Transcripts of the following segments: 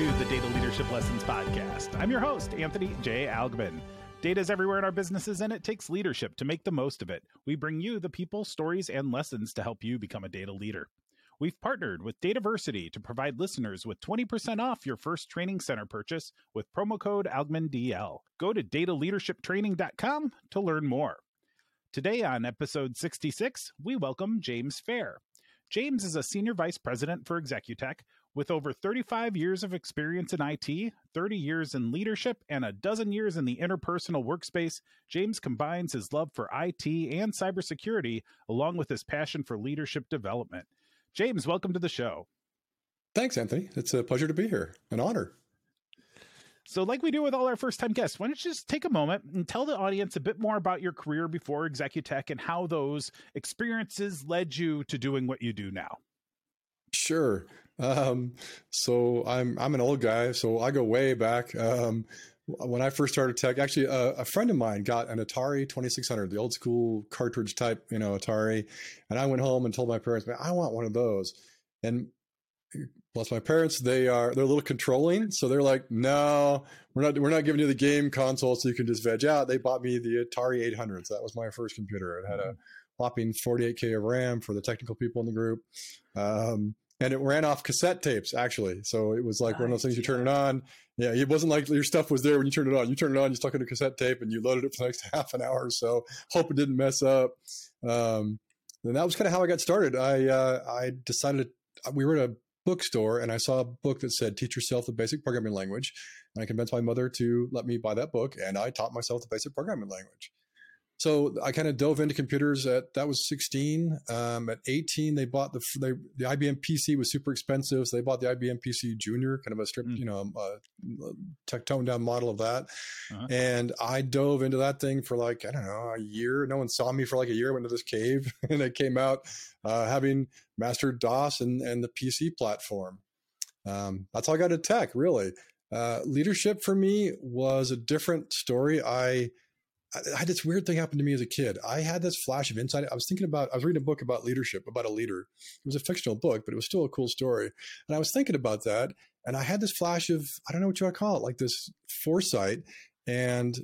to the Data Leadership Lessons Podcast. I'm your host, Anthony J. Algmin. Data is everywhere in our businesses, and it takes leadership to make the most of it. We bring you the people, stories, and lessons to help you become a data leader. We've partnered with Dataversity to provide listeners with 20% off your first training center purchase with promo code AlgminDL. Go to dataleadershiptraining.com to learn more. Today on episode 66, we welcome James Fair. James is a senior vice president for Executech with over 35 years of experience in IT, 30 years in leadership, and a dozen years in the interpersonal workspace. James combines his love for IT and cybersecurity along with his passion for leadership development. James, welcome to the show. Thanks, Anthony. It's a pleasure to be here. An honor. So, like we do with all our first time guests, why don't you just take a moment and tell the audience a bit more about your career before Executech and how those experiences led you to doing what you do now? Sure. Um, so I'm I'm an old guy, so I go way back. Um, when I first started tech, actually, uh, a friend of mine got an Atari 2600, the old school cartridge type, you know, Atari, and I went home and told my parents, "Man, I want one of those." And plus my parents they are they're a little controlling so they're like no we're not we're not giving you the game console so you can just veg out they bought me the atari 800 so that was my first computer it had a whopping 48k of ram for the technical people in the group. Um, and it ran off cassette tapes actually. So it was like nice. one of those things you turn it on. Yeah it wasn't like your stuff was there when you turned it on. You turned it on you stuck in a cassette tape and you loaded it for the next half an hour or so. Hope it didn't mess up. Um, and that was kind of how i got started. I uh, i decided we were in a bookstore and I saw a book that said Teach Yourself the Basic Programming Language. And I convinced my mother to let me buy that book and I taught myself the basic programming language. So I kind of dove into computers at that was 16. Um, at 18, they bought the they, the IBM PC was super expensive, so they bought the IBM PC Junior, kind of a strip, mm. you know, uh, tech toned down model of that. Uh-huh. And I dove into that thing for like I don't know a year. No one saw me for like a year. I went to this cave, and I came out uh, having mastered DOS and and the PC platform. Um, that's how I got into tech. Really, uh, leadership for me was a different story. I I had this weird thing happen to me as a kid. I had this flash of insight. I was thinking about, I was reading a book about leadership, about a leader. It was a fictional book, but it was still a cool story. And I was thinking about that. And I had this flash of, I don't know what you want to call it, like this foresight. And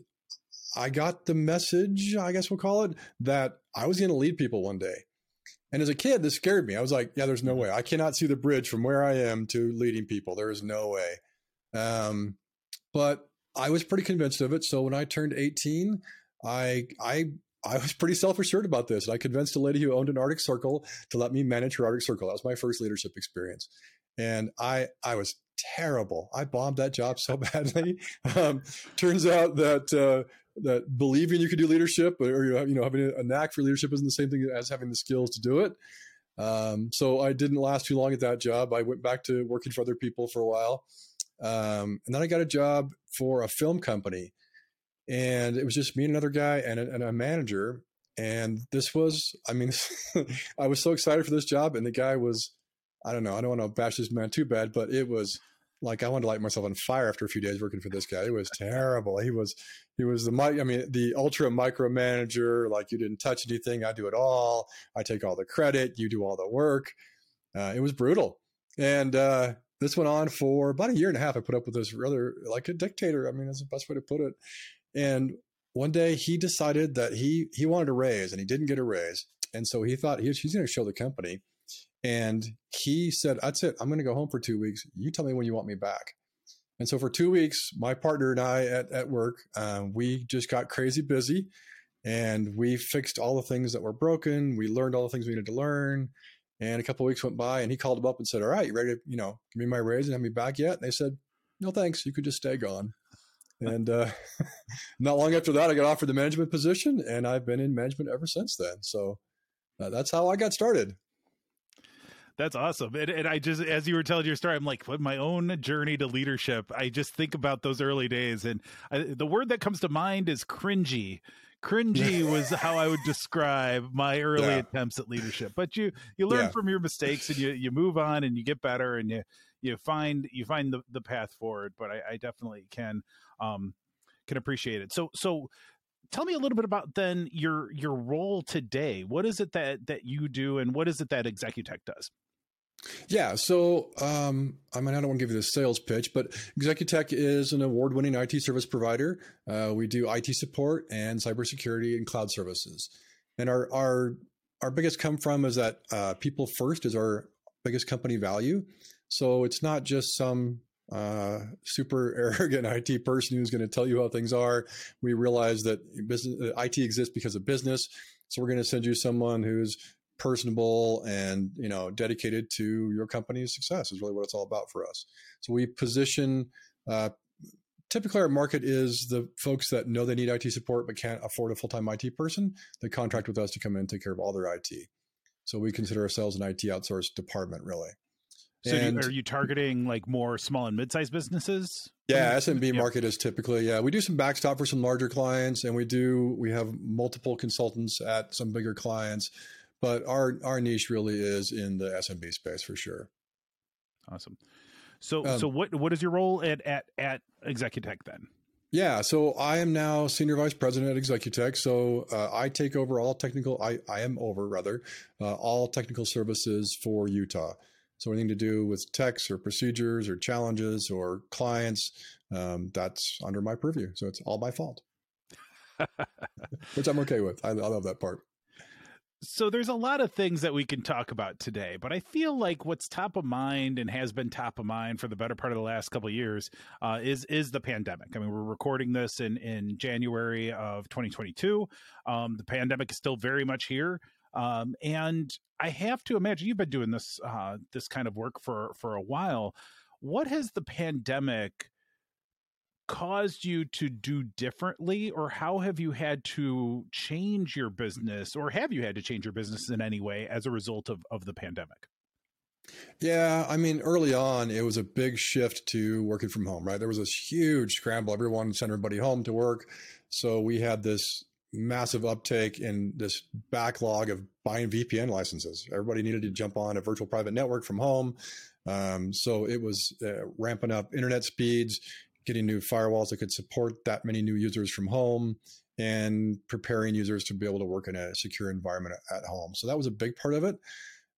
I got the message, I guess we'll call it, that I was going to lead people one day. And as a kid, this scared me. I was like, yeah, there's no mm-hmm. way. I cannot see the bridge from where I am to leading people. There is no way. Um, but I was pretty convinced of it. So when I turned 18, I I I was pretty self assured about this. And I convinced a lady who owned an Arctic Circle to let me manage her Arctic Circle. That was my first leadership experience. And I I was terrible. I bombed that job so badly. Um, turns out that uh, that believing you could do leadership or you know having a knack for leadership isn't the same thing as having the skills to do it. Um, so I didn't last too long at that job. I went back to working for other people for a while. Um, and then I got a job for a film company. And it was just me and another guy and a, and a manager. And this was, I mean, I was so excited for this job. And the guy was, I don't know, I don't want to bash this man too bad, but it was like I wanted to light myself on fire after a few days working for this guy. It was terrible. He was he was the mic, I mean the ultra micromanager. Like you didn't touch anything, I do it all. I take all the credit, you do all the work. Uh, it was brutal, and uh, this went on for about a year and a half. I put up with this rather like a dictator. I mean, that's the best way to put it. And one day he decided that he he wanted a raise and he didn't get a raise, and so he thought he, he's going to show the company. And he said, "That's it. I'm going to go home for two weeks. You tell me when you want me back." And so for two weeks, my partner and I at at work, um, we just got crazy busy, and we fixed all the things that were broken. We learned all the things we needed to learn. And a couple weeks went by, and he called them up and said, "All right, you ready to, you know, give me my raise and have me back yet?" And they said, "No, thanks. You could just stay gone." And uh, not long after that, I got offered the management position, and I've been in management ever since then. So uh, that's how I got started. That's awesome. And, and, I just, as you were telling your story, I'm like, what my own journey to leadership. I just think about those early days. And I, the word that comes to mind is cringy cringy was how I would describe my early yeah. attempts at leadership. But you you learn yeah. from your mistakes and you you move on and you get better and you you find you find the, the path forward. But I, I definitely can um can appreciate it. So so tell me a little bit about then your your role today. What is it that that you do and what is it that Executech does? Yeah, so um, I mean, I don't want to give you the sales pitch, but Executech is an award-winning IT service provider. Uh, we do IT support and cybersecurity and cloud services, and our our our biggest come from is that uh, people first is our biggest company value. So it's not just some uh, super arrogant IT person who's going to tell you how things are. We realize that business, IT exists because of business. So we're going to send you someone who's personable and you know dedicated to your company's success is really what it's all about for us. So we position uh, typically our market is the folks that know they need it support but can't afford a full-time it person they contract with us to come in and take care of all their it so we consider ourselves an it outsourced department really. So and, are you targeting like more small and mid-sized businesses yeah smb yeah. market is typically yeah we do some backstop for some larger clients and we do we have multiple consultants at some bigger clients but our our niche really is in the SMB space for sure. Awesome. So um, so what what is your role at at at Executech then? Yeah, so I am now senior vice president at Executech. So uh, I take over all technical. I I am over rather uh, all technical services for Utah. So anything to do with techs or procedures or challenges or clients, um, that's under my purview. So it's all my fault, which I'm okay with. I, I love that part. So there's a lot of things that we can talk about today, but I feel like what's top of mind and has been top of mind for the better part of the last couple of years uh, is is the pandemic. I mean, we're recording this in in January of 2022. Um, the pandemic is still very much here, um, and I have to imagine you've been doing this uh, this kind of work for for a while. What has the pandemic caused you to do differently or how have you had to change your business or have you had to change your business in any way as a result of, of the pandemic yeah, I mean, early on, it was a big shift to working from home, right? There was this huge scramble. Everyone sent everybody home to work. So we had this massive uptake in this backlog of buying VPN licenses. Everybody needed to jump on a virtual private network from home. Um, so it was uh, ramping up internet speeds getting new firewalls that could support that many new users from home and preparing users to be able to work in a secure environment at home. So that was a big part of it.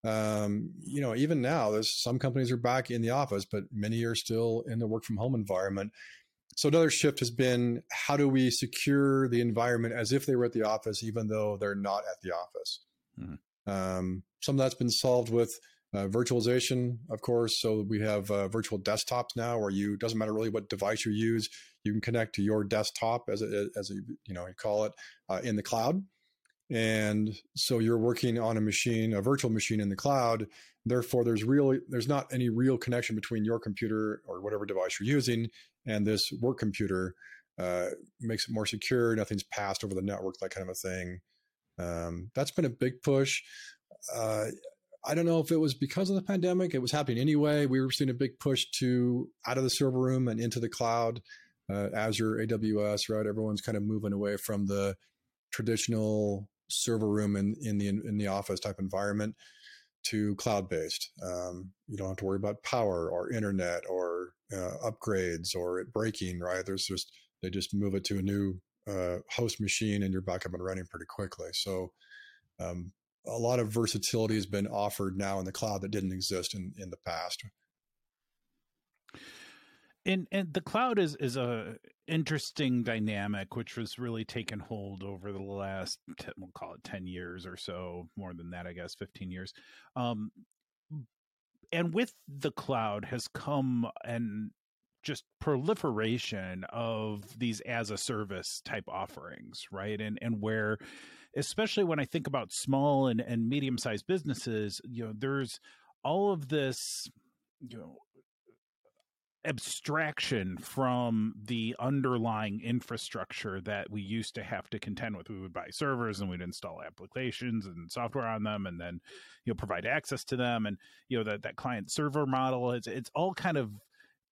Um, you know, even now, there's some companies are back in the office, but many are still in the work from home environment. So another shift has been how do we secure the environment as if they were at the office, even though they're not at the office. Mm-hmm. Um, some of that's been solved with uh, virtualization, of course. So we have uh, virtual desktops now, where you doesn't matter really what device you use, you can connect to your desktop, as as a, you know you call it, uh, in the cloud. And so you're working on a machine, a virtual machine in the cloud. Therefore, there's really there's not any real connection between your computer or whatever device you're using and this work computer. Uh, makes it more secure. Nothing's passed over the network, that kind of a thing. Um, that's been a big push. I don't know if it was because of the pandemic. It was happening anyway. We were seeing a big push to out of the server room and into the cloud, uh, Azure, AWS. Right, everyone's kind of moving away from the traditional server room in in the in the office type environment to cloud based. Um, you don't have to worry about power or internet or uh, upgrades or it breaking. Right, there's just they just move it to a new uh, host machine and you're back up and running pretty quickly. So um, a lot of versatility has been offered now in the cloud that didn't exist in, in the past. And and the cloud is is a interesting dynamic which was really taken hold over the last we'll call it 10 years or so more than that i guess 15 years um and with the cloud has come and just proliferation of these as a service type offerings right and and where especially when I think about small and, and medium sized businesses, you know, there's all of this, you know, abstraction from the underlying infrastructure that we used to have to contend with. We would buy servers and we'd install applications and software on them and then, you know, provide access to them. And, you know, that, that client server model, it's, it's all kind of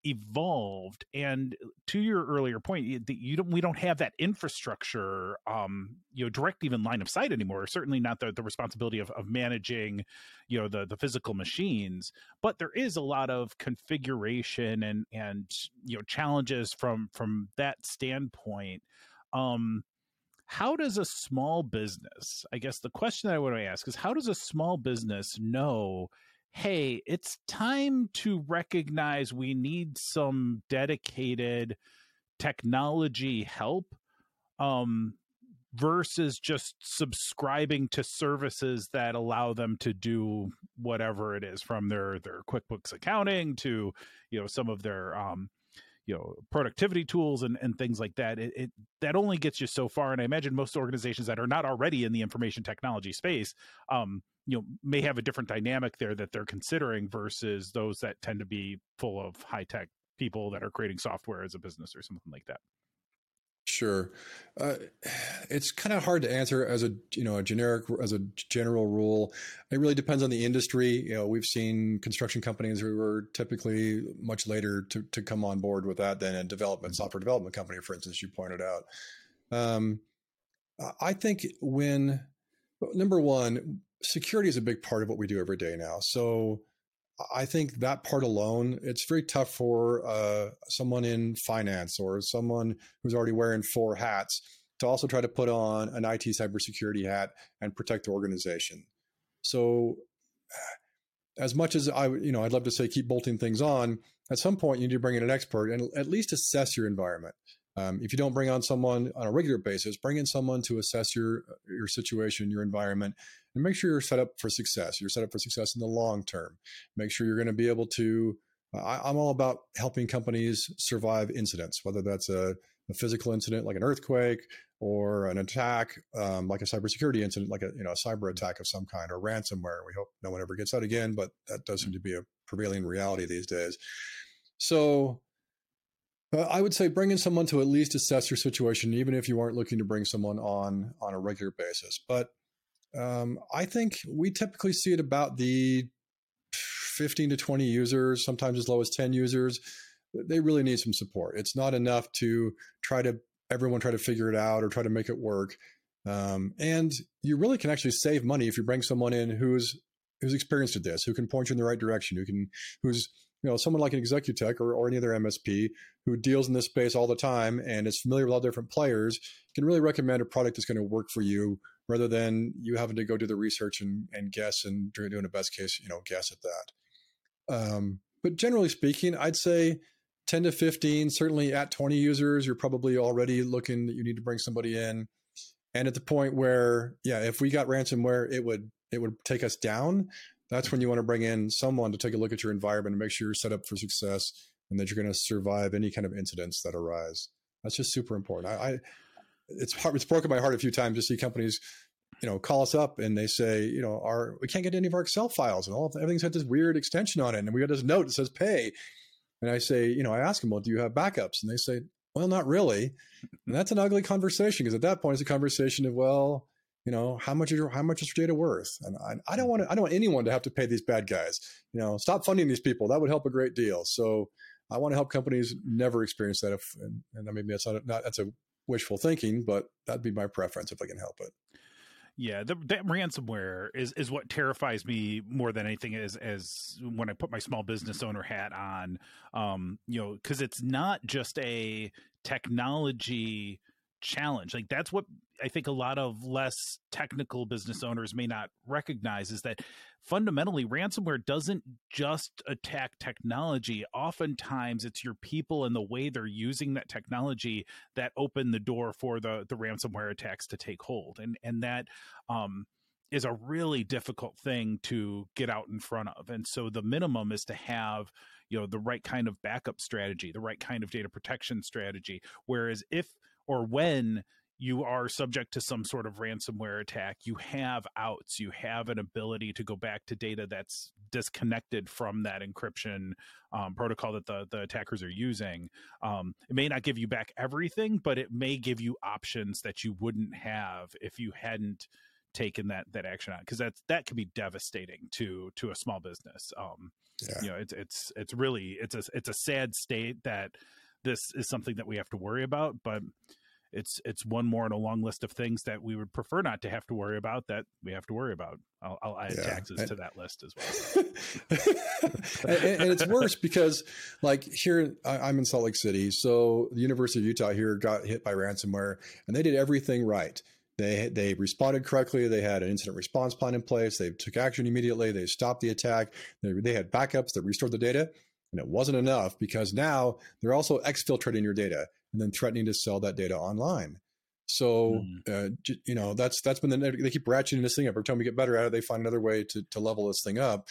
evolved and to your earlier point you, you don't we don't have that infrastructure um you know direct even line of sight anymore certainly not the, the responsibility of, of managing you know the the physical machines but there is a lot of configuration and and you know challenges from from that standpoint. Um how does a small business i guess the question that i want to ask is how does a small business know hey, it's time to recognize we need some dedicated technology help um, versus just subscribing to services that allow them to do whatever it is from their their QuickBooks accounting to you know some of their um, you know productivity tools and, and things like that it, it, that only gets you so far and i imagine most organizations that are not already in the information technology space um, you know may have a different dynamic there that they're considering versus those that tend to be full of high tech people that are creating software as a business or something like that Sure, uh, it's kind of hard to answer as a you know a generic as a general rule. It really depends on the industry. You know, we've seen construction companies who were typically much later to to come on board with that than a development software development company, for instance, you pointed out. Um, I think when number one, security is a big part of what we do every day now. So I think that part alone, it's very tough for uh, someone in finance or someone who's already wearing four hats to also try to put on an IT cybersecurity hat and protect the organization. So, as much as I, you know, I'd love to say keep bolting things on. At some point, you need to bring in an expert and at least assess your environment. Um, if you don't bring on someone on a regular basis, bring in someone to assess your your situation, your environment, and make sure you're set up for success. You're set up for success in the long term. Make sure you're going to be able to. Uh, I, am all about helping companies survive incidents, whether that's a, a, physical incident like an earthquake or an attack um, like a cybersecurity incident, like a you know a cyber attack of some kind or ransomware. We hope no one ever gets that again, but that does seem to be a prevailing reality these days. So uh, I would say bring in someone to at least assess your situation, even if you aren't looking to bring someone on on a regular basis. But um, I think we typically see it about the 15 to 20 users, sometimes as low as 10 users. They really need some support. It's not enough to try to everyone try to figure it out or try to make it work. Um, and you really can actually save money if you bring someone in who's who's experienced at this, who can point you in the right direction, who can who's you know someone like an Executech or, or any other MSP who deals in this space all the time and is familiar with all different players can really recommend a product that's going to work for you rather than you having to go do the research and, and guess and doing a best case, you know, guess at that. Um, but generally speaking, I'd say 10 to 15, certainly at 20 users, you're probably already looking that you need to bring somebody in. And at the point where, yeah, if we got ransomware, it would it would take us down. That's when you want to bring in someone to take a look at your environment and make sure you're set up for success and that you're going to survive any kind of incidents that arise. That's just super important. I, I it's hard, it's broken my heart a few times to see companies, you know, call us up and they say, you know, our we can't get any of our Excel files and all everything's got this weird extension on it, and we got this note that says pay. And I say, you know, I ask them, well, do you have backups? And they say, well, not really. And that's an ugly conversation because at that point it's a conversation of, well, you know, how much is your, how much is your data worth? And I, I don't want to, I don't want anyone to have to pay these bad guys. You know, stop funding these people. That would help a great deal. So I want to help companies never experience that. If, and, and maybe that's not, not, that's a wishful thinking, but that'd be my preference if I can help it. Yeah, the, that ransomware is is what terrifies me more than anything. Is as when I put my small business owner hat on, um, you know, because it's not just a technology challenge. Like that's what I think a lot of less technical business owners may not recognize is that fundamentally ransomware doesn't just attack technology. Oftentimes it's your people and the way they're using that technology that open the door for the the ransomware attacks to take hold. And and that um is a really difficult thing to get out in front of. And so the minimum is to have you know the right kind of backup strategy the right kind of data protection strategy whereas if or when you are subject to some sort of ransomware attack, you have outs, you have an ability to go back to data that's disconnected from that encryption um, protocol that the, the attackers are using. Um, it may not give you back everything, but it may give you options that you wouldn't have if you hadn't taken that that action on because that's that can be devastating to to a small business um yeah. you know it's it's it's really it's a it's a sad state that this is something that we have to worry about, but it's it's one more in a long list of things that we would prefer not to have to worry about that we have to worry about. I'll, I'll add yeah. taxes and, to that list as well. and, and, it's worse because, like here, I'm in Salt Lake City, so the University of Utah here got hit by ransomware, and they did everything right. they they responded correctly. They had an incident response plan in place. They took action immediately. They stopped the attack. They, they had backups that restored the data, and it wasn't enough because now they're also exfiltrating your data and then threatening to sell that data online. So mm. uh, you know that's that's been the, they keep ratcheting this thing up. Every time we get better at it, they find another way to to level this thing up.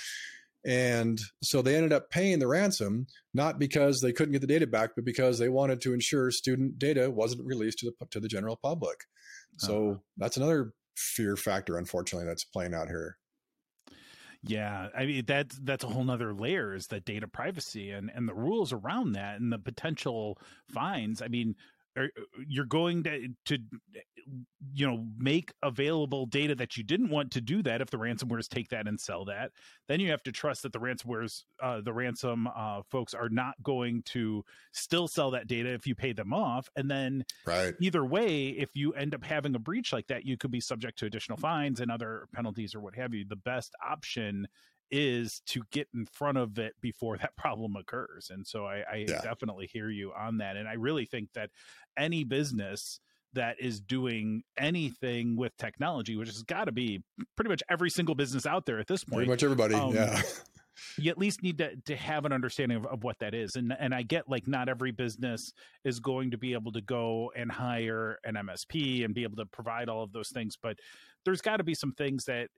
And so they ended up paying the ransom, not because they couldn't get the data back, but because they wanted to ensure student data wasn't released to the to the general public. So uh-huh. that's another fear factor, unfortunately, that's playing out here. Yeah, I mean that's that's a whole nother layer is that data privacy and and the rules around that and the potential fines. I mean, you're going to to you know make available data that you didn't want to do that if the ransomwares take that and sell that. Then you have to trust that the ransomwares uh, the ransom uh, folks are not going to still sell that data if you pay them off. And then right. either way if you end up having a breach like that you could be subject to additional fines and other penalties or what have you. The best option is to get in front of it before that problem occurs. And so I, I yeah. definitely hear you on that. And I really think that any business that is doing anything with technology, which has got to be pretty much every single business out there at this point. Pretty much everybody, um, yeah. you at least need to, to have an understanding of, of what that is. And and I get like not every business is going to be able to go and hire an MSP and be able to provide all of those things, but there's got to be some things that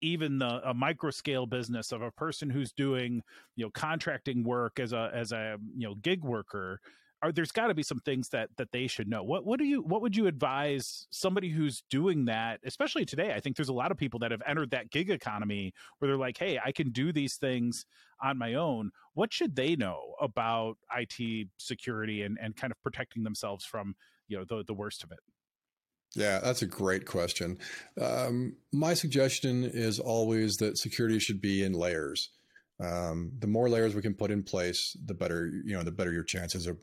even the a micro scale business of a person who's doing you know contracting work as a as a you know gig worker are there's got to be some things that that they should know. What what do you what would you advise somebody who's doing that especially today? I think there's a lot of people that have entered that gig economy where they're like hey i can do these things on my own. What should they know about it security and and kind of protecting themselves from you know the the worst of it yeah, that's a great question. Um, my suggestion is always that security should be in layers. Um, the more layers we can put in place, the better you know, the better your chances of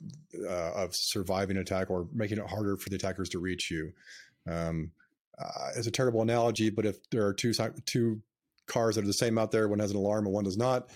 uh, of surviving an attack or making it harder for the attackers to reach you. Um, uh, it's a terrible analogy, but if there are two two cars that are the same out there, one has an alarm and one does not,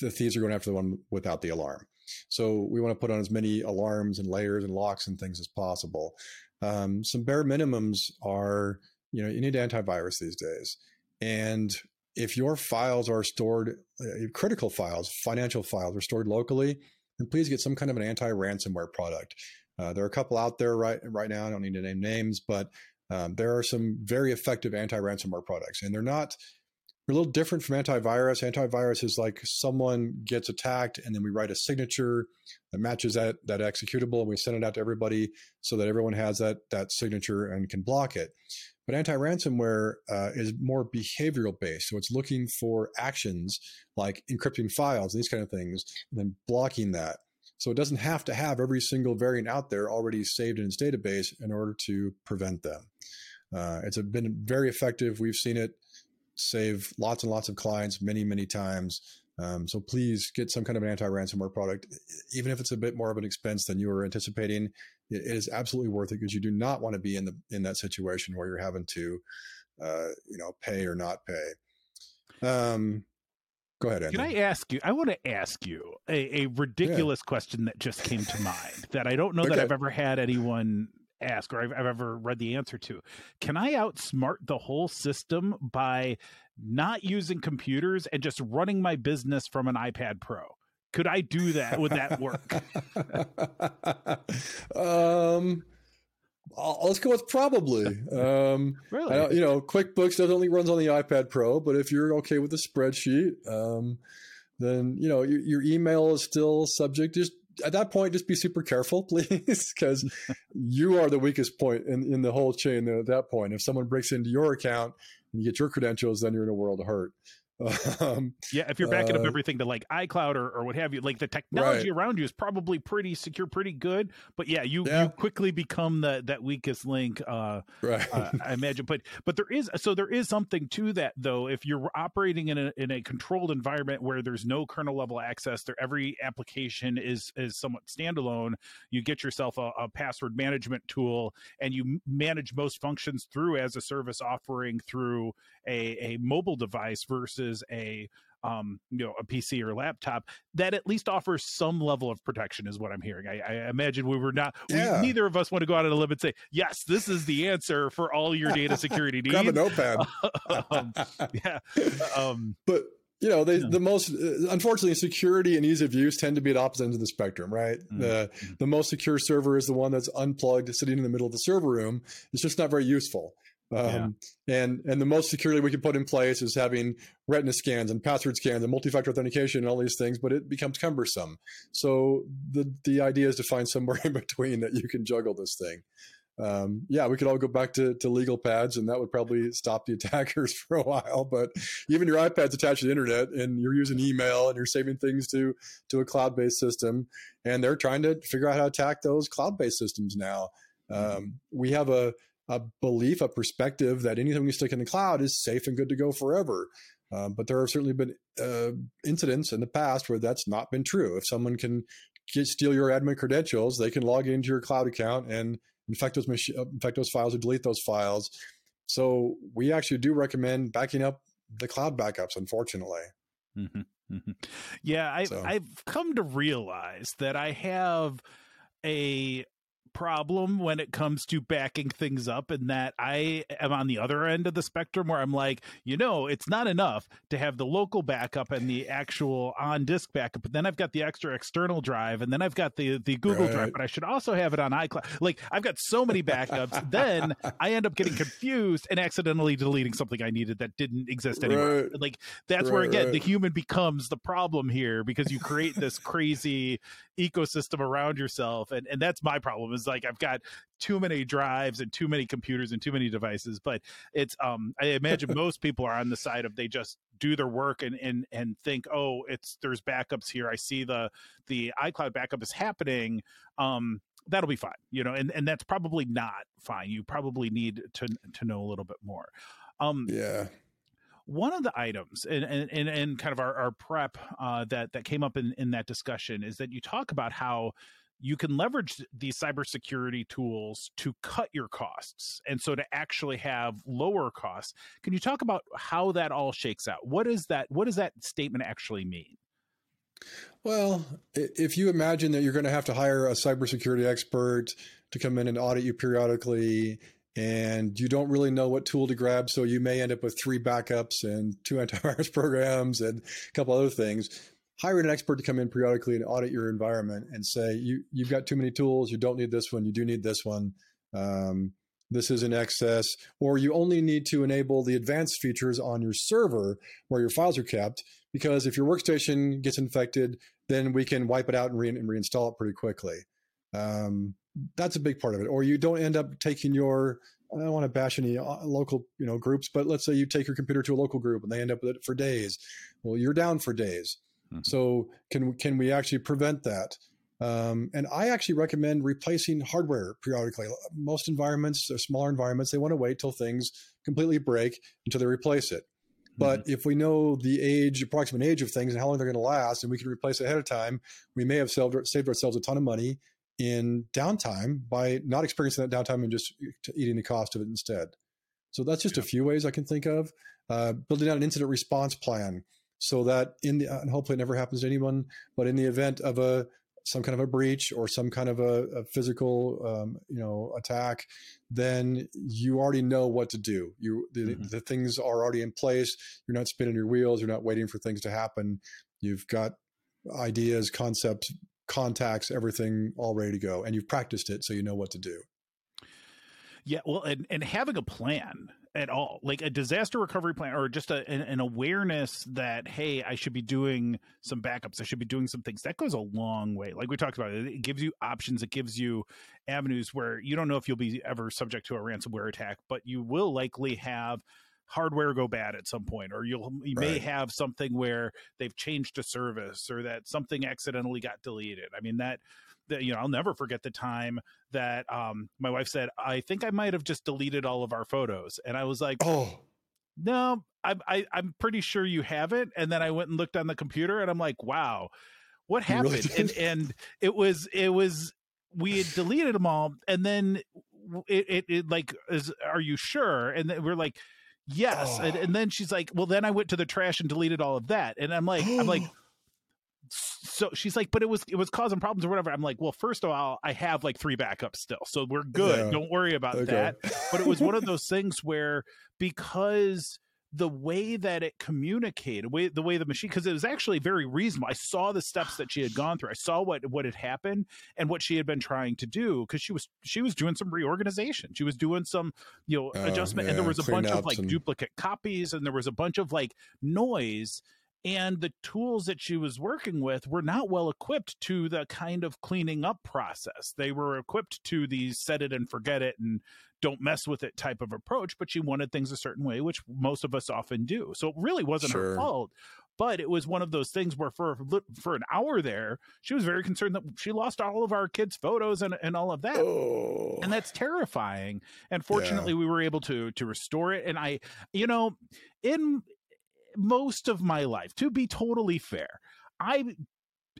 the thieves are going after the one without the alarm. So we want to put on as many alarms and layers and locks and things as possible. Um, some bare minimums are, you know, you need antivirus these days. And if your files are stored, uh, critical files, financial files are stored locally, then please get some kind of an anti-ransomware product. Uh, there are a couple out there right right now. I don't need to name names, but um, there are some very effective anti-ransomware products, and they're not a little different from antivirus. Antivirus is like someone gets attacked and then we write a signature that matches that that executable and we send it out to everybody so that everyone has that that signature and can block it. But anti-ransomware uh, is more behavioral based, so it's looking for actions like encrypting files, and these kind of things, and then blocking that. So it doesn't have to have every single variant out there already saved in its database in order to prevent them. Uh, it's been very effective. We've seen it save lots and lots of clients many, many times. Um, so please get some kind of an anti-ransomware product, even if it's a bit more of an expense than you were anticipating. it is absolutely worth it because you do not want to be in the in that situation where you're having to, uh, you know, pay or not pay. Um, go ahead. Andy. Can I ask you? I want to ask you a, a ridiculous yeah. question that just came to mind that I don't know okay. that I've ever had anyone ask or I've, I've ever read the answer to. Can I outsmart the whole system by not using computers and just running my business from an iPad Pro? Could I do that? Would that work? um, let's go with probably. Um, really? you know, QuickBooks doesn't only runs on the iPad Pro, but if you're okay with the spreadsheet, um, then you know your, your, email is still subject. Just at that point, just be super careful, please, because you are the weakest point in, in the whole chain at that point. If someone breaks into your account and you get your credentials, then you're in a world of hurt. Um, yeah, if you're backing uh, up everything to like iCloud or, or what have you, like the technology right. around you is probably pretty secure, pretty good. But yeah, you yeah. you quickly become the that weakest link. Uh, right. Uh, I imagine, but but there is so there is something to that though. If you're operating in a in a controlled environment where there's no kernel level access, there every application is is somewhat standalone. You get yourself a, a password management tool, and you manage most functions through as a service offering through a a mobile device versus a um, you know, a PC or laptop, that at least offers some level of protection, is what I'm hearing. I, I imagine we were not, yeah. we, neither of us want to go out on a limb and say, yes, this is the answer for all your data security needs. Grab a notepad. um, yeah. Um, but you know, they, yeah. the most uh, unfortunately, security and ease of use tend to be at opposite ends of the spectrum, right? Mm-hmm. The the most secure server is the one that's unplugged, sitting in the middle of the server room. It's just not very useful. Um, yeah. And and the most security we can put in place is having retina scans and password scans and multi-factor authentication and all these things, but it becomes cumbersome. So the the idea is to find somewhere in between that you can juggle this thing um, yeah, we could all go back to, to legal pads and that would probably stop the attackers for a while. But even your iPad's attached to the internet and you're using email and you're saving things to, to a cloud based system. And they're trying to figure out how to attack those cloud based systems now. Mm-hmm. Um, we have a, a belief, a perspective that anything we stick in the cloud is safe and good to go forever. Um, but there have certainly been uh, incidents in the past where that's not been true. If someone can get, steal your admin credentials, they can log into your cloud account and infect those mach- uh, infect those files or delete those files. So we actually do recommend backing up the cloud backups. Unfortunately. Mm-hmm. Mm-hmm. Yeah, I, so. I've come to realize that I have a problem when it comes to backing things up and that I am on the other end of the spectrum where I'm like, you know, it's not enough to have the local backup and the actual on disk backup, but then I've got the extra external drive and then I've got the the Google right. Drive, but I should also have it on iCloud. Like I've got so many backups, then I end up getting confused and accidentally deleting something I needed that didn't exist anymore. Right. Like that's right, where again the human becomes the problem here because you create this crazy ecosystem around yourself and and that's my problem is like I've got too many drives and too many computers and too many devices. But it's um I imagine most people are on the side of they just do their work and and and think oh it's there's backups here. I see the the iCloud backup is happening. Um that'll be fine you know and and that's probably not fine. You probably need to to know a little bit more. Um yeah. one of the items and and, and kind of our, our prep uh, that that came up in, in that discussion is that you talk about how you can leverage these cybersecurity tools to cut your costs and so to actually have lower costs can you talk about how that all shakes out what is that what does that statement actually mean well if you imagine that you're going to have to hire a cybersecurity expert to come in and audit you periodically and you don't really know what tool to grab. So you may end up with three backups and two antivirus programs and a couple other things. Hiring an expert to come in periodically and audit your environment and say, you, you've got too many tools. You don't need this one. You do need this one. Um, this is in excess, or you only need to enable the advanced features on your server where your files are kept. Because if your workstation gets infected, then we can wipe it out and, re- and reinstall it pretty quickly. Um, that's a big part of it. Or you don't end up taking your I don't want to bash any uh, local, you know, groups, but let's say you take your computer to a local group and they end up with it for days. Well, you're down for days. Mm-hmm. So can can we actually prevent that? Um, and I actually recommend replacing hardware periodically. Most environments, or smaller environments, they want to wait till things completely break until they replace it. But mm-hmm. if we know the age, approximate age of things and how long they're going to last, and we can replace it ahead of time, we may have saved, saved ourselves a ton of money in downtime by not experiencing that downtime and just eating the cost of it instead. So that's just yeah. a few ways I can think of. Uh, building out an incident response plan so that in the and hopefully it never happens to anyone, but in the event of a some kind of a breach or some kind of a, a physical um, you know attack, then you already know what to do. You the, mm-hmm. the things are already in place. You're not spinning your wheels. You're not waiting for things to happen. You've got ideas, concepts contacts, everything all ready to go, and you've practiced it, so you know what to do. Yeah, well, and and having a plan at all, like a disaster recovery plan, or just a, an, an, awareness that hey, I should be doing some backups, I should be doing some things. That goes a long way. Like we talked about, it gives you options, it gives you avenues where you don't know if you'll be ever subject to a ransomware attack, but you will likely have hardware go bad at some point or you'll you right. may have something where they've changed a service or that something accidentally got deleted i mean that that you know i'll never forget the time that um my wife said i think i might have just deleted all of our photos. And i was like oh. No I, I i'm pretty sure you haven't. And then i went and looked on the computer and i'm like wow what happened really and and it was it was we had deleted them all and then it, it, it like is are you sure? And we're like Yes, oh. and, and then she's like, "Well, then I went to the trash and deleted all of that." And I'm like, I'm like, so she's like, but it was it was causing problems or whatever. I'm like, well, first of all, I have like three backups still, so we're good. Yeah. Don't worry about okay. that. But it was one of those things where because the way that it communicated, way, the way the machine, because it was actually very reasonable. I saw the steps that she had gone through. I saw what what had happened and what she had been trying to do because she was she was doing some reorganization. She was doing some you know oh, adjustment, yeah, and there was a bunch of like and... duplicate copies, and there was a bunch of like noise and the tools that she was working with were not well equipped to the kind of cleaning up process. They were equipped to the set it and forget it and don't mess with it type of approach, but she wanted things a certain way, which most of us often do. So it really wasn't sure. her fault. But it was one of those things where for for an hour there, she was very concerned that she lost all of our kids' photos and, and all of that, oh. and that's terrifying. And fortunately, yeah. we were able to to restore it. And I, you know, in most of my life, to be totally fair, I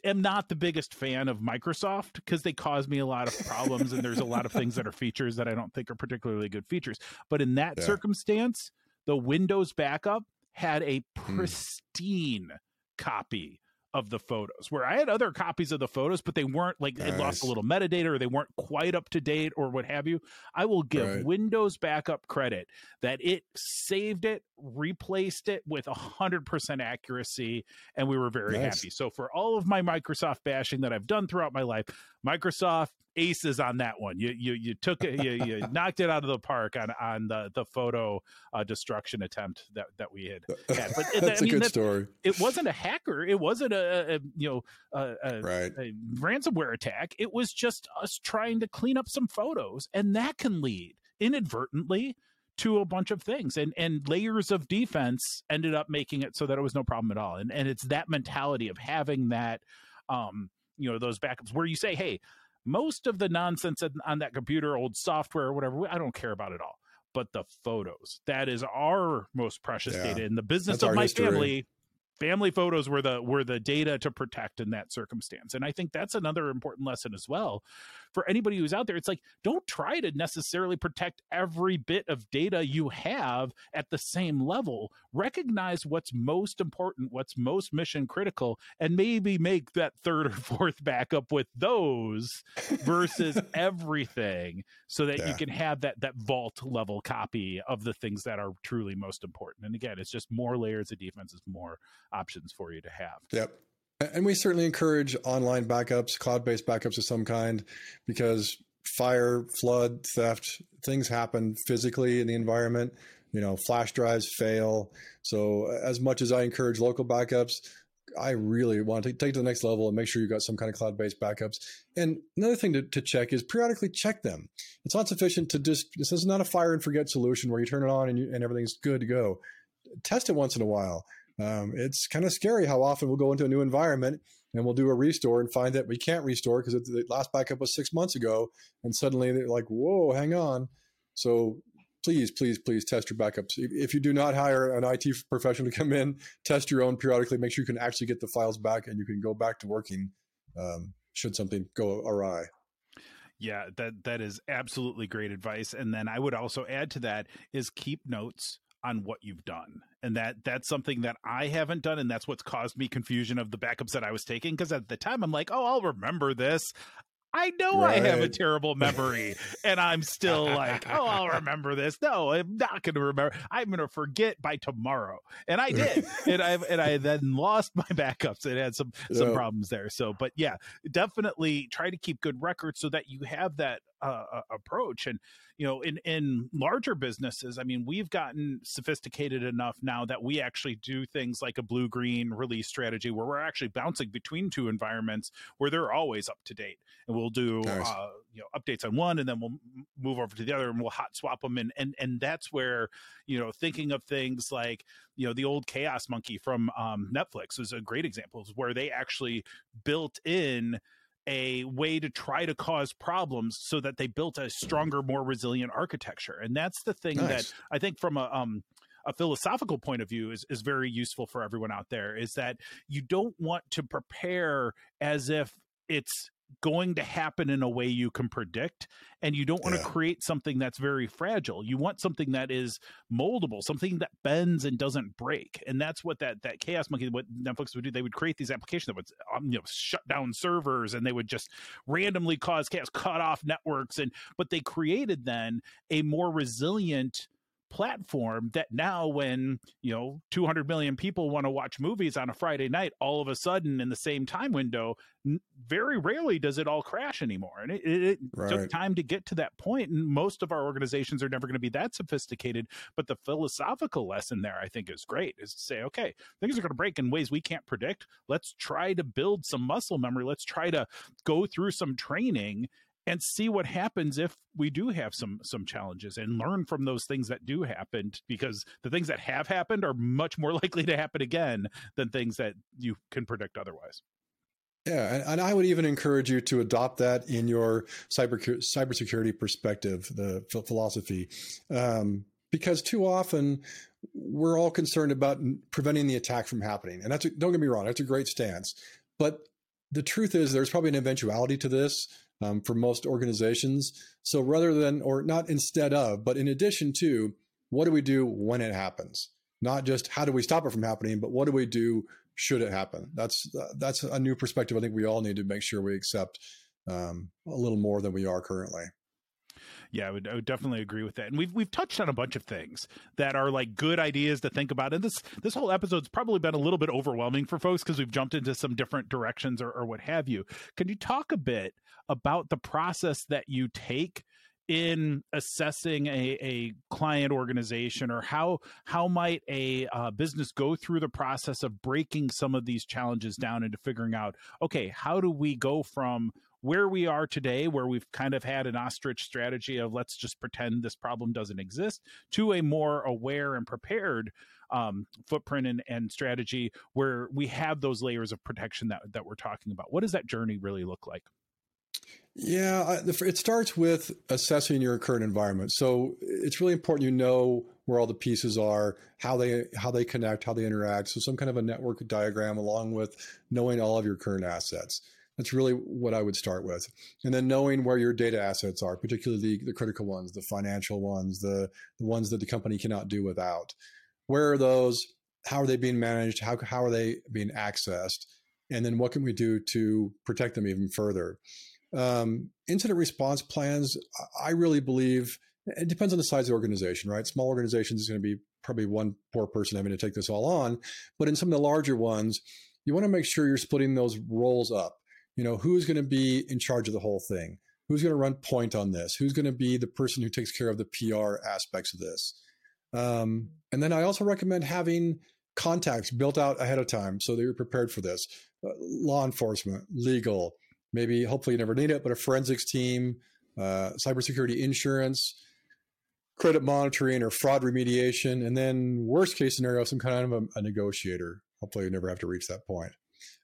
am not the biggest fan of Microsoft because they cause me a lot of problems and there's a lot of things that are features that I don't think are particularly good features. But in that yeah. circumstance, the Windows backup had a hmm. pristine mm. copy of the photos where I had other copies of the photos, but they weren't like nice. it lost a little metadata or they weren't quite up to date or what have you. I will give right. Windows backup credit that it saved it, replaced it with a hundred percent accuracy, and we were very nice. happy. So for all of my Microsoft bashing that I've done throughout my life, Microsoft aces on that one. You you you took it, you, you knocked it out of the park on on the the photo uh, destruction attempt that that we had. had. But that's I mean, a good story. It wasn't a hacker. It wasn't a, a you know a, a, right. a ransomware attack. It was just us trying to clean up some photos, and that can lead inadvertently to a bunch of things and and layers of defense ended up making it so that it was no problem at all and and it's that mentality of having that um you know those backups where you say hey most of the nonsense on that computer, old software or whatever, I don't care about it all. But the photos, that is our most precious yeah. data in the business That's of my history. family family photos were the were the data to protect in that circumstance and i think that's another important lesson as well for anybody who's out there it's like don't try to necessarily protect every bit of data you have at the same level recognize what's most important what's most mission critical and maybe make that third or fourth backup with those versus everything so that yeah. you can have that that vault level copy of the things that are truly most important and again it's just more layers of defense is more options for you to have. Yep. And we certainly encourage online backups, cloud based backups of some kind, because fire, flood, theft, things happen physically in the environment. You know, flash drives fail. So, as much as I encourage local backups, I really want to take to the next level and make sure you've got some kind of cloud based backups. And another thing to, to check is periodically check them. It's not sufficient to just, this is not a fire and forget solution where you turn it on and, you, and everything's good to go. Test it once in a while um, it's kind of scary how often we'll go into a new environment and we'll do a restore and find that we can't restore because the last backup was six months ago, and suddenly they're like, "Whoa, hang on." So please, please, please test your backups. If you do not hire an IT professional to come in, test your own periodically. Make sure you can actually get the files back and you can go back to working um, should something go awry. Yeah, that that is absolutely great advice. And then I would also add to that is keep notes on what you've done and that that's something that i haven't done and that's what's caused me confusion of the backups that i was taking because at the time i'm like oh i'll remember this I know right. I have a terrible memory and I'm still like, oh, I'll remember this. No, I'm not going to remember. I'm going to forget by tomorrow. And I did. and I and I then lost my backups and had some some problems there. So, but yeah, definitely try to keep good records so that you have that uh, approach and you know in in larger businesses i mean we've gotten sophisticated enough now that we actually do things like a blue green release strategy where we're actually bouncing between two environments where they're always up to date and we'll do nice. uh, you know updates on one and then we'll move over to the other and we'll hot swap them and and and that's where you know thinking of things like you know the old chaos monkey from um, netflix is a great example of where they actually built in a way to try to cause problems so that they built a stronger more resilient architecture and that's the thing nice. that i think from a um a philosophical point of view is, is very useful for everyone out there is that you don't want to prepare as if it's going to happen in a way you can predict and you don't want yeah. to create something that's very fragile you want something that is moldable something that bends and doesn't break and that's what that that chaos monkey what netflix would do they would create these applications that would um, you know shut down servers and they would just randomly cause chaos cut off networks and but they created then a more resilient platform that now when you know 200 million people want to watch movies on a friday night all of a sudden in the same time window very rarely does it all crash anymore and it, it right. took time to get to that point. point and most of our organizations are never going to be that sophisticated but the philosophical lesson there i think is great is to say okay things are going to break in ways we can't predict let's try to build some muscle memory let's try to go through some training and see what happens if we do have some some challenges and learn from those things that do happen because the things that have happened are much more likely to happen again than things that you can predict otherwise. Yeah, and, I would even encourage you to adopt that in your cyber cybersecurity perspective, the philosophy, um, because too often we're all concerned about preventing the attack from happening, and that's a, don't get me wrong, that's a great stance, but the truth is there's probably an eventuality to this um, for most organizations. So rather than, or not instead of, but in addition to, what do we do when it happens? Not just how do we stop it from happening, but what do we do should it happen? That's that's a new perspective. I think we all need to make sure we accept um, a little more than we are currently yeah, I would, I would definitely agree with that. And we've we've touched on a bunch of things that are like good ideas to think about. And this this whole episode's probably been a little bit overwhelming for folks because we've jumped into some different directions or, or what have you. Can you talk a bit about the process that you take? in assessing a, a client organization or how how might a uh, business go through the process of breaking some of these challenges down into figuring out okay how do we go from where we are today, where we've kind of had an ostrich strategy of let's just pretend this problem doesn't exist, to a more aware and prepared um, footprint and, and strategy where we have those layers of protection that, that we're talking about. What does that journey really look like? Yeah, it starts with assessing your current environment. So it's really important you know where all the pieces are, how they how they connect, how they interact. So some kind of a network diagram along with knowing all of your current assets. That's really what I would start with. And then knowing where your data assets are, particularly the, the critical ones, the financial ones, the, the ones that the company cannot do without. Where are those? How are they being managed? How, how are they being accessed? And then what can we do to protect them even further? Um, incident response plans, I really believe it depends on the size of the organization, right? Small organizations is going to be probably one poor person having to take this all on. But in some of the larger ones, you want to make sure you're splitting those roles up you know, who's going to be in charge of the whole thing? Who's going to run point on this? Who's going to be the person who takes care of the PR aspects of this? Um, and then I also recommend having contacts built out ahead of time so that you're prepared for this. Uh, law enforcement, legal, maybe hopefully you never need it, but a forensics team, uh, cybersecurity insurance, credit monitoring or fraud remediation, and then worst case scenario, some kind of a, a negotiator. Hopefully you never have to reach that point.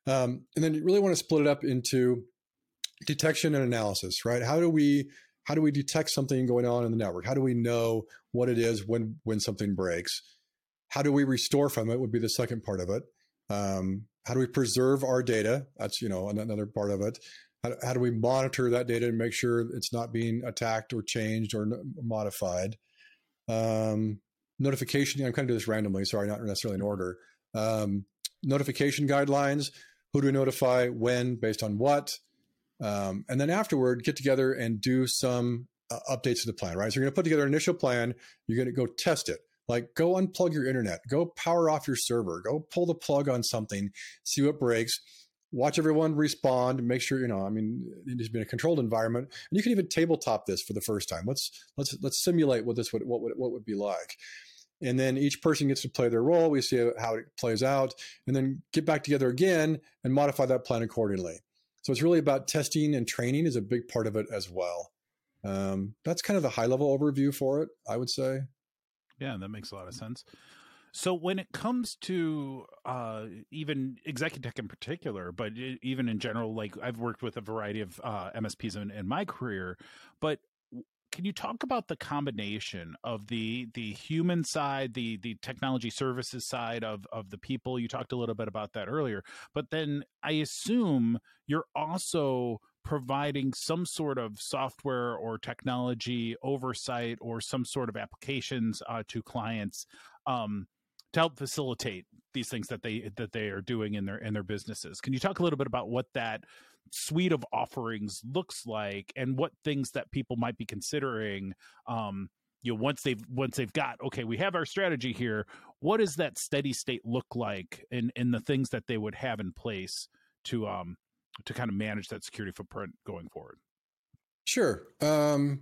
Um, and then you really want to split it up into detection and analysis, right? How do we how do we detect something going on in the network? How do we know what it is when when something breaks? How do we restore from it? Would be the second part of it. Um, how do we preserve our data? That's you know another part of it. How, how, do we monitor that data and make sure it's not being attacked or changed or modified? Um, notification. I'm kind of do this randomly. Sorry, not necessarily in order. Um, notification guidelines who do we notify, when, based on what, um, and then afterward get together and do some uh, updates to the plan. Right, so you're going to put together an initial plan. You're going to go test it. Like go unplug your internet, go power off your server, go pull the plug on something, see what breaks. Watch everyone respond. Make sure you know. I mean, it needs to be in a controlled environment, and you can even tabletop this for the first time. Let's let's let's simulate what this would what would what would be like and then each person gets to play their role. We see how it plays out, and then get back together again and modify that plan accordingly. So it's really about testing and training is a big part of it as well. Um, that's kind of the high level overview for it, I would say. Yeah, that makes a lot of sense. So when it comes to uh, even Executech in particular, but even in general, like I've worked with a variety of uh, MSPs in, in my career, but can you talk about the combination of the the human side, the the technology services side of of the people? You talked a little bit about that earlier, but then I assume you're also providing some sort of software or technology oversight or some sort of applications uh, to clients um, to help facilitate these things that they that they are doing in their in their businesses. Can you talk a little bit about what that suite of offerings looks like and what things that people might be considering um, you know once they've once they've got okay we have our strategy here what does that steady state look like in in the things that they would have in place to um to kind of manage that security footprint going forward? Sure. Um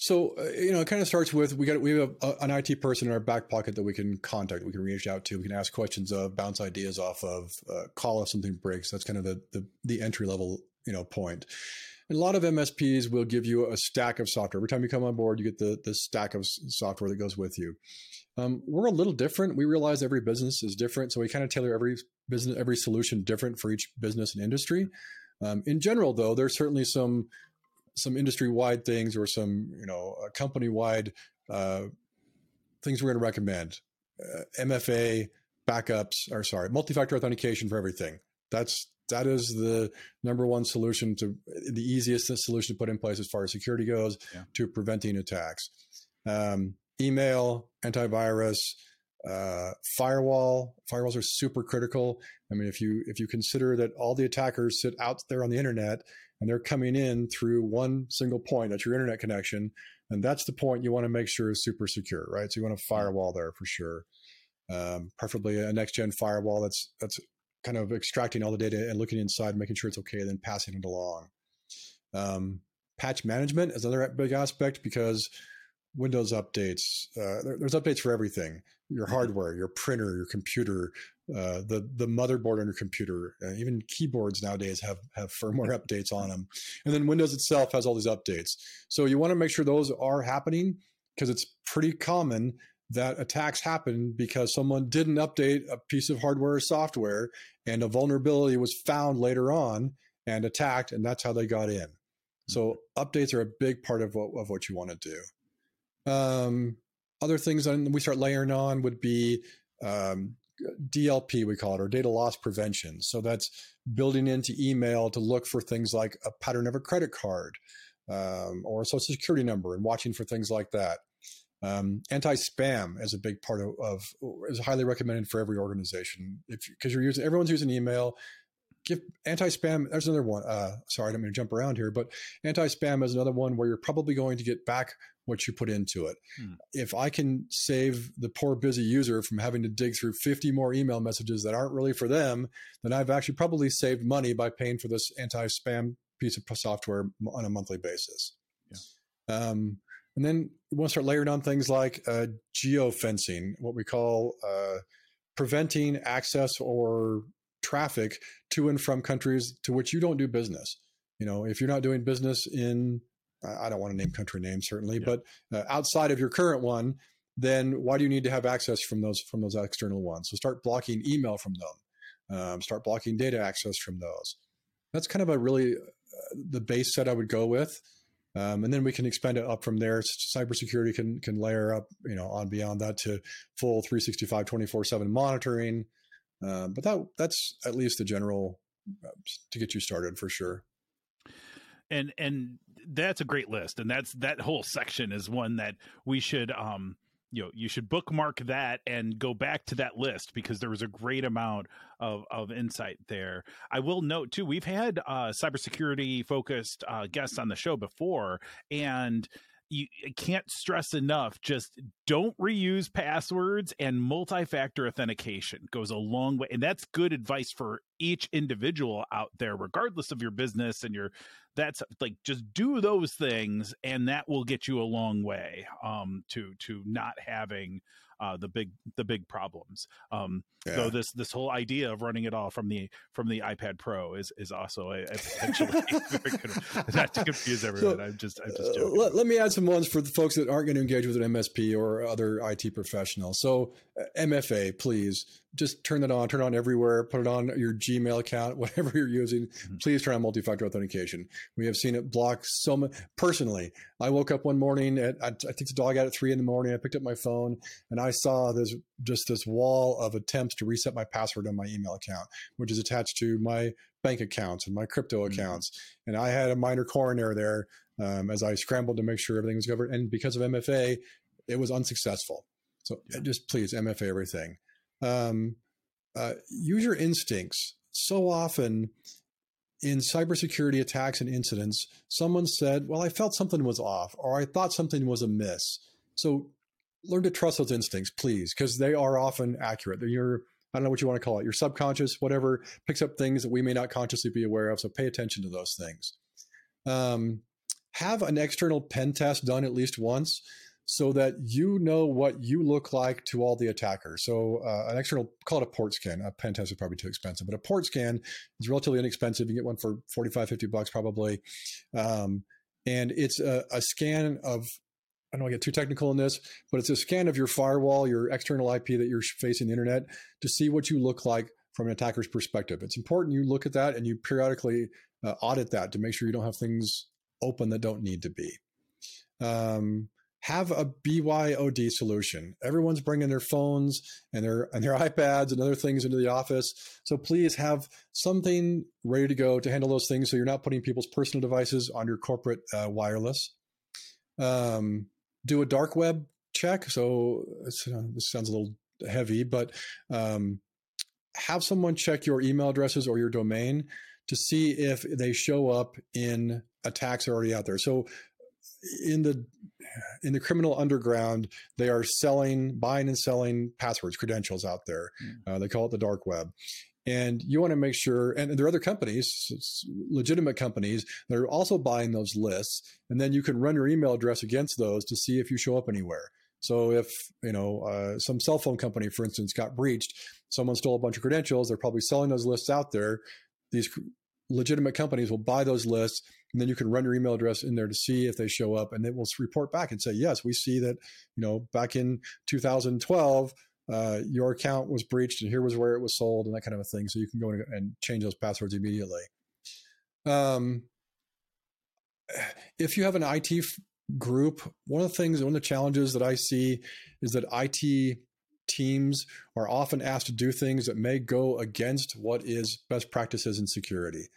so uh, you know, it kind of starts with we got we have a, an IT person in our back pocket that we can contact, we can reach out to, we can ask questions of, bounce ideas off of, uh, call if something breaks. That's kind of the, the the entry level you know point. And a lot of MSPs will give you a stack of software. Every time you come on board, you get the the stack of software that goes with you. Um, we're a little different. We realize every business is different, so we kind of tailor every business, every solution different for each business and industry. Um, in general, though, there's certainly some some industry wide things or some you know company wide uh, things we're going to recommend. Uh, MFA backups, or sorry, multi-factor authentication for everything. That's that is the number one solution to the easiest solution to put in place as far as security goes yeah. to preventing attacks. Um, email, antivirus, uh, firewall. Firewalls are super critical. I mean, if you if you consider that all the attackers sit out there on the internet and they're coming in through one single point, that's your internet connection, and that's the point you want to make sure is super secure, right? So you want a firewall there for sure. Um, preferably a next gen firewall that's that's kind of extracting all the data and looking inside, making sure it's okay, then passing it along. Um, patch management is another big aspect because Windows updates, uh, there, there's updates for everything your mm-hmm. hardware, your printer, your computer, uh, the the motherboard on your computer, uh, even keyboards nowadays have have firmware updates on them, and then Windows itself has all these updates. So you want to make sure those are happening because it's pretty common that attacks happen because someone didn't update a piece of hardware or software, and a vulnerability was found later on and attacked, and that's how they got in. So mm-hmm. updates are a big part of what of what you want to do. Um, other things that we start layering on would be um, DLP, we call it, or data loss prevention. So that's building into email to look for things like a pattern of a credit card um, or a social security number and watching for things like that. Um, anti-spam is a big part of, of, is highly recommended for every organization if because you're using everyone's using email give anti-spam there's another one uh, sorry i don't mean to jump around here but anti-spam is another one where you're probably going to get back what you put into it. Hmm. If I can save the poor busy user from having to dig through 50 more email messages that aren't really for them, then I've actually probably saved money by paying for this anti-spam piece of software on a monthly basis. Yeah. Um, and then we want to start layering on things like uh, geofencing, what we call uh, preventing access or traffic to and from countries to which you don't do business. You know, if you're not doing business in I don't want to name country names certainly, yeah. but uh, outside of your current one, then why do you need to have access from those from those external ones? So start blocking email from them, um, start blocking data access from those. That's kind of a really uh, the base set I would go with, um, and then we can expand it up from there. Cybersecurity can can layer up, you know, on beyond that to full 365, 24 seven monitoring. Uh, but that that's at least the general uh, to get you started for sure and and that's a great list. And that's that whole section is one that we should um you know you should bookmark that and go back to that list because there was a great amount of of insight there. I will note too we've had uh cybersecurity focused uh guests on the show before. And you can't stress enough just don't reuse passwords and multi-factor authentication. Goes a long way and that's good advice for each individual out there regardless of your business and your that's like just do those things and that will get you a long way um to to not having uh, the big the big problems. Um, yeah. Though this this whole idea of running it all from the from the iPad Pro is is also a, a potentially not to confuse everyone. So, I'm just I'm just uh, joking. Uh, let, let, me add some ones for the folks that aren't going to engage with an MSP or other IT professional. So MFA, please. Just turn that on, turn it on everywhere, put it on your Gmail account, whatever you're using. Mm-hmm. Please turn on multi-factor authentication. We have seen it block so much. Personally, I woke up one morning at I, I took the dog out at three in the morning. I picked up my phone and I saw this just this wall of attempts to reset my password on my email account, which is attached to my bank accounts and my crypto mm-hmm. accounts. And I had a minor coroner there um, as I scrambled to make sure everything was covered. And because of MFA, it was unsuccessful. So yeah. just please MFA everything. Um, uh, use your instincts. So often in cybersecurity attacks and incidents, someone said, Well, I felt something was off, or I thought something was amiss. So learn to trust those instincts, please, because they are often accurate. They're your, I don't know what you want to call it, your subconscious, whatever, picks up things that we may not consciously be aware of. So pay attention to those things. Um, have an external pen test done at least once so that you know what you look like to all the attackers. So uh, an external, call it a port scan. A pen test is probably too expensive, but a port scan is relatively inexpensive. You can get one for 45, 50 bucks probably. Um, and it's a, a scan of I don't want to get too technical in this, but it's a scan of your firewall, your external IP that you're facing the internet to see what you look like from an attacker's perspective. It's important you look at that and you periodically uh, audit that to make sure you don't have things open that don't need to be. Um, have a BYOD solution. Everyone's bringing their phones and their and their iPads and other things into the office. So please have something ready to go to handle those things, so you're not putting people's personal devices on your corporate uh, wireless. Um, do a dark web check. So uh, this sounds a little heavy, but um, have someone check your email addresses or your domain to see if they show up in attacks already out there. So in the in the criminal underground, they are selling, buying and selling passwords, credentials out there. Mm. Uh, they call it the dark web. And you want to make sure, and there are other companies, legitimate companies, that are also buying those lists. And then you can run your email address against those to see if you show up anywhere. So if you know uh, some cell phone company, for instance, got breached, someone stole a bunch of credentials, they're probably selling those lists out there. These legitimate companies will buy those lists and then you can run your email address in there to see if they show up and it will report back and say yes we see that you know back in 2012 uh, your account was breached and here was where it was sold and that kind of a thing. So you can go and change those passwords immediately. Um, if you have an it group one of the things one of the challenges that i see is that it teams are often asked to do things that may go against what is best practices in security.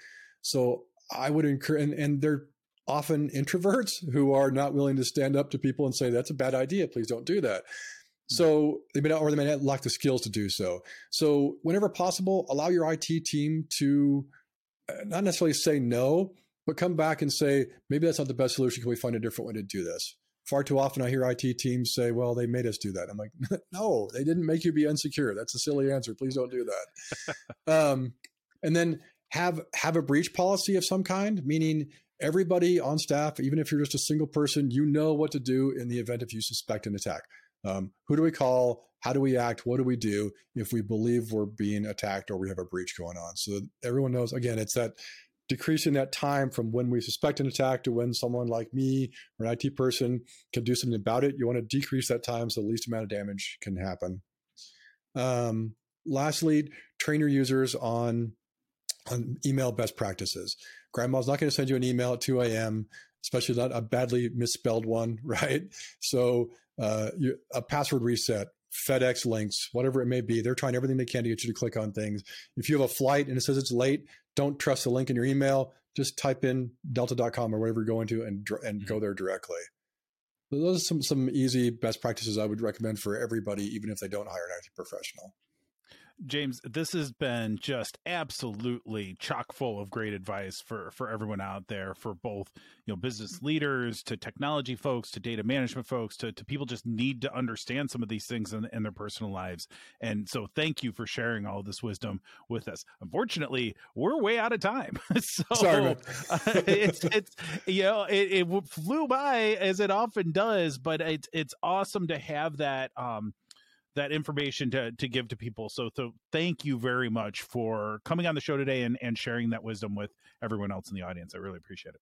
So I would encourage, and, and they're often introverts who are not willing to stand up to people and say, that's a bad idea. Please don't do that. Hmm. So they may not, or they may not lack the skills to do so. So whenever possible, allow your IT team to uh, not necessarily say no, but come back and say, maybe that's not the best solution. Can we find a different way to do this? Far too often I hear IT teams say, well, they made us do that. I'm like, no, they didn't make you be insecure. That's a silly answer. Please don't do that. um, and then have have a breach policy of some kind, meaning everybody on staff, even if you're just a single person, you know what to do in the event if you suspect an attack. Um, who do we call? How do we act? What do we do if we believe we're being attacked or we have a breach going on? So everyone knows. Again, it's that decreasing that time from when we suspect an attack to when someone like me or an IT person can do something about it. You want to decrease that time so the least amount of damage can happen. Um, lastly, train your users on on email best practices. Grandma's not going to send you an email at 2 a.m., especially not a badly misspelled one, right? So uh, you, a password reset, FedEx links, whatever it may be. They're trying everything they can to get you to click on things. If you have a flight and it says it's late, don't trust the link in your email. Just type in delta.com or whatever you're going to and and mm-hmm. go there directly. So those are some some easy best practices I would recommend for everybody, even if they don't hire an IT professional. James, this has been just absolutely chock full of great advice for for everyone out there, for both you know business leaders to technology folks to data management folks to, to people just need to understand some of these things in, in their personal lives. And so, thank you for sharing all this wisdom with us. Unfortunately, we're way out of time, so Sorry, uh, it's it's you know it, it flew by as it often does, but it's it's awesome to have that. Um, that information to to give to people. So, so thank you very much for coming on the show today and, and sharing that wisdom with everyone else in the audience. I really appreciate it.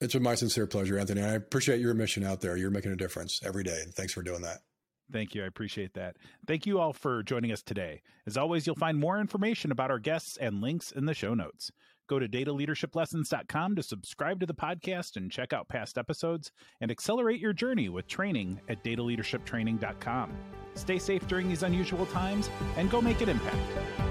It's been my sincere pleasure, Anthony. I appreciate your mission out there. You're making a difference every day. And thanks for doing that. Thank you. I appreciate that. Thank you all for joining us today. As always, you'll find more information about our guests and links in the show notes. Go to dataleadershiplessons.com to subscribe to the podcast and check out past episodes and accelerate your journey with training at dataleadershiptraining.com. Stay safe during these unusual times and go make an impact.